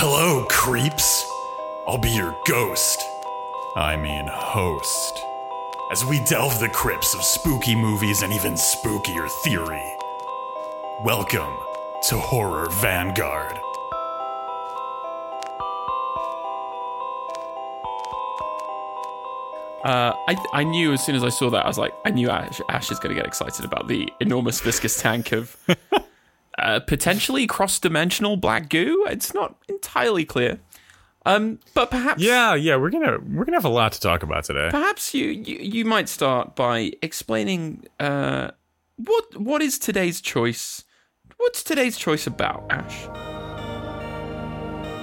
Hello, creeps. I'll be your ghost. I mean, host. As we delve the crypts of spooky movies and even spookier theory. Welcome to Horror Vanguard. Uh, I I knew as soon as I saw that, I was like, I knew Ash, Ash is going to get excited about the enormous viscous tank of uh, potentially cross-dimensional black goo. It's not entirely clear, um, but perhaps Yeah, yeah, we're gonna we're gonna have a lot to talk about today. perhaps you, you you might start by explaining uh, what what is today's choice. What's today's choice about, Ash?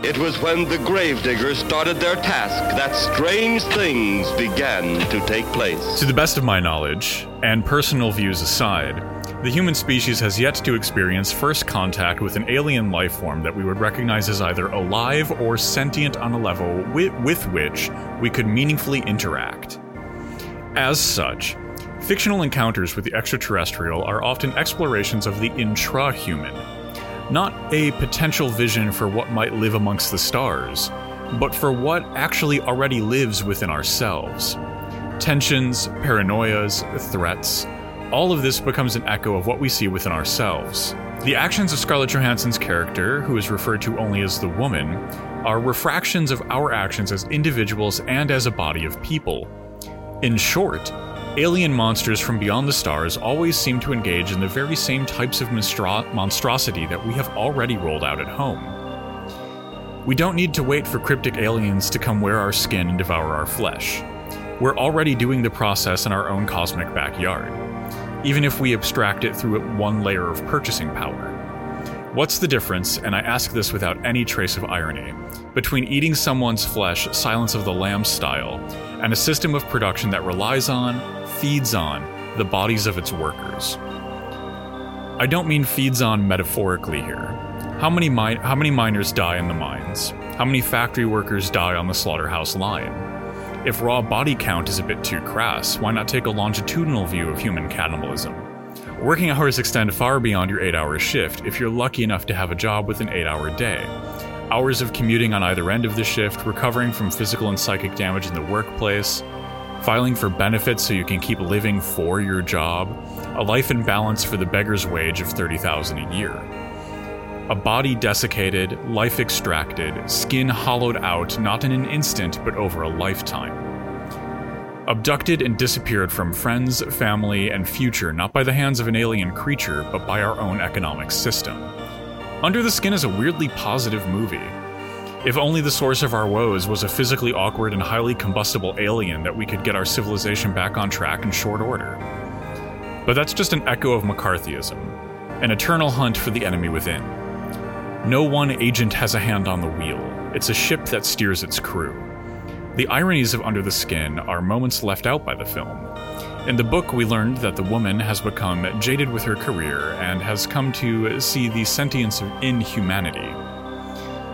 It was when the gravediggers started their task that strange things began to take place. To the best of my knowledge, and personal views aside, the human species has yet to experience first contact with an alien life form that we would recognize as either alive or sentient on a level with, with which we could meaningfully interact. As such, fictional encounters with the extraterrestrial are often explorations of the intra human, not a potential vision for what might live amongst the stars, but for what actually already lives within ourselves. Tensions, paranoias, threats, all of this becomes an echo of what we see within ourselves. The actions of Scarlett Johansson's character, who is referred to only as the woman, are refractions of our actions as individuals and as a body of people. In short, alien monsters from beyond the stars always seem to engage in the very same types of monstro- monstrosity that we have already rolled out at home. We don't need to wait for cryptic aliens to come wear our skin and devour our flesh. We're already doing the process in our own cosmic backyard, even if we abstract it through one layer of purchasing power. What's the difference, and I ask this without any trace of irony, between eating someone's flesh, Silence of the Lambs style, and a system of production that relies on, feeds on, the bodies of its workers? I don't mean feeds on metaphorically here. How many, mi- how many miners die in the mines? How many factory workers die on the slaughterhouse line? If raw body count is a bit too crass, why not take a longitudinal view of human cannibalism? Working hours extend far beyond your 8 hour shift if you're lucky enough to have a job with an 8 hour day. Hours of commuting on either end of the shift, recovering from physical and psychic damage in the workplace, filing for benefits so you can keep living for your job, a life in balance for the beggar's wage of 30,000 a year. A body desiccated, life extracted, skin hollowed out not in an instant but over a lifetime. Abducted and disappeared from friends, family, and future not by the hands of an alien creature but by our own economic system. Under the Skin is a weirdly positive movie. If only the source of our woes was a physically awkward and highly combustible alien that we could get our civilization back on track in short order. But that's just an echo of McCarthyism, an eternal hunt for the enemy within. No one agent has a hand on the wheel, it's a ship that steers its crew. The ironies of Under the Skin are moments left out by the film. In the book, we learned that the woman has become jaded with her career and has come to see the sentience of inhumanity.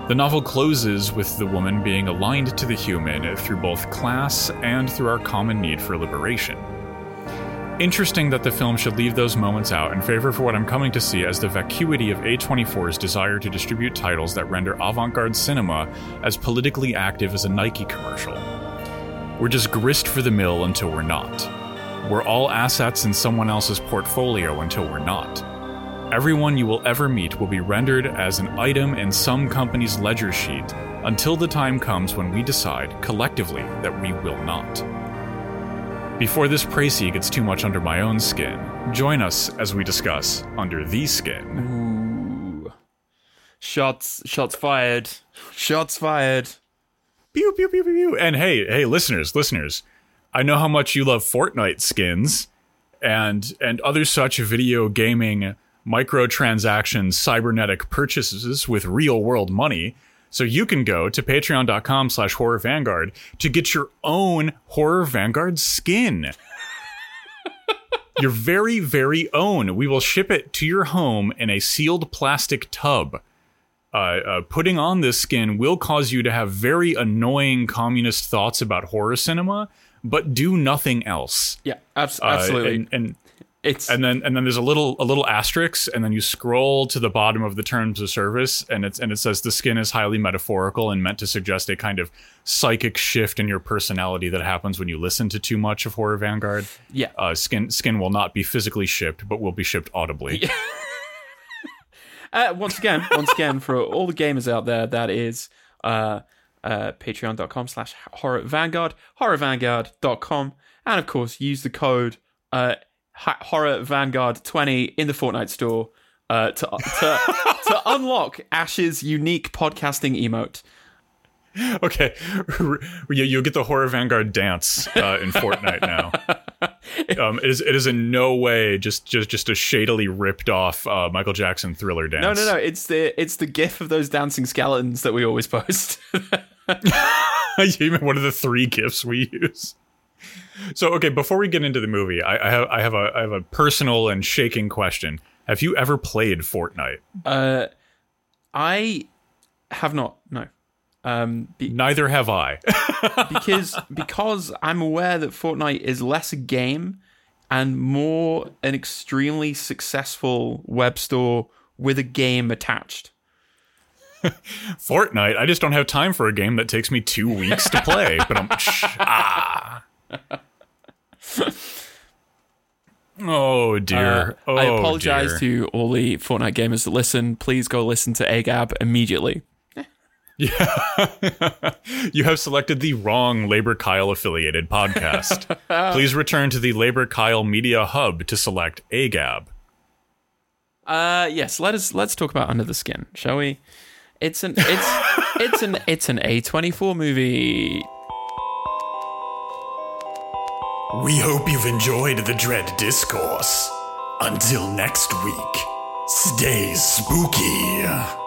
The novel closes with the woman being aligned to the human through both class and through our common need for liberation. Interesting that the film should leave those moments out in favor for what I'm coming to see as the vacuity of A24's desire to distribute titles that render avant garde cinema as politically active as a Nike commercial. We're just grist for the mill until we're not. We're all assets in someone else's portfolio until we're not. Everyone you will ever meet will be rendered as an item in some company's ledger sheet until the time comes when we decide, collectively, that we will not. Before this précis gets too much under my own skin, join us as we discuss Under the Skin. Ooh. Shots, shots fired. Shots fired. Pew, pew, pew, pew, pew. And hey, hey, listeners, listeners, I know how much you love Fortnite skins and and other such video gaming microtransactions, cybernetic purchases with real world money. So you can go to patreon.com slash horror vanguard to get your own horror vanguard skin. your very, very own. We will ship it to your home in a sealed plastic tub. Uh, uh, putting on this skin will cause you to have very annoying communist thoughts about horror cinema, but do nothing else. Yeah, abs- Uh, absolutely. and, and It's and then and then there's a little a little asterisk, and then you scroll to the bottom of the terms of service, and it's and it says the skin is highly metaphorical and meant to suggest a kind of psychic shift in your personality that happens when you listen to too much of Horror Vanguard. yeah. Uh, skin skin will not be physically shipped, but will be shipped audibly. Uh, once again, once again, for all the gamers out there, that is uh, uh, patreon.com slash horror vanguard, horrorvanguard.com, and of course, use the code uh, horror vanguard 20 in the Fortnite store uh, to, to, to unlock Ash's unique podcasting emote. Okay, you, you'll get the Horror Vanguard dance uh, in Fortnite now. Um, it is it is in no way just just just a shadily ripped off uh, Michael Jackson Thriller dance. No, no, no. It's the it's the gif of those dancing skeletons that we always post. you mean one of the three gifs we use. So okay, before we get into the movie, I, I have I have a I have a personal and shaking question. Have you ever played Fortnite? uh, I have not. No. Um, be- Neither have I. because because I'm aware that Fortnite is less a game and more an extremely successful web store with a game attached. Fortnite. I just don't have time for a game that takes me two weeks to play. But I'm ah. Oh dear. Uh, oh, I apologize dear. to all the Fortnite gamers that listen. Please go listen to AGAB immediately. Yeah. you have selected the wrong Labor Kyle affiliated podcast. Please return to the Labor Kyle Media Hub to select AGAB. Uh yes, let us let's talk about Under the Skin, shall we? It's an it's it's an it's an A24 movie. We hope you've enjoyed the Dread Discourse. Until next week, stay spooky.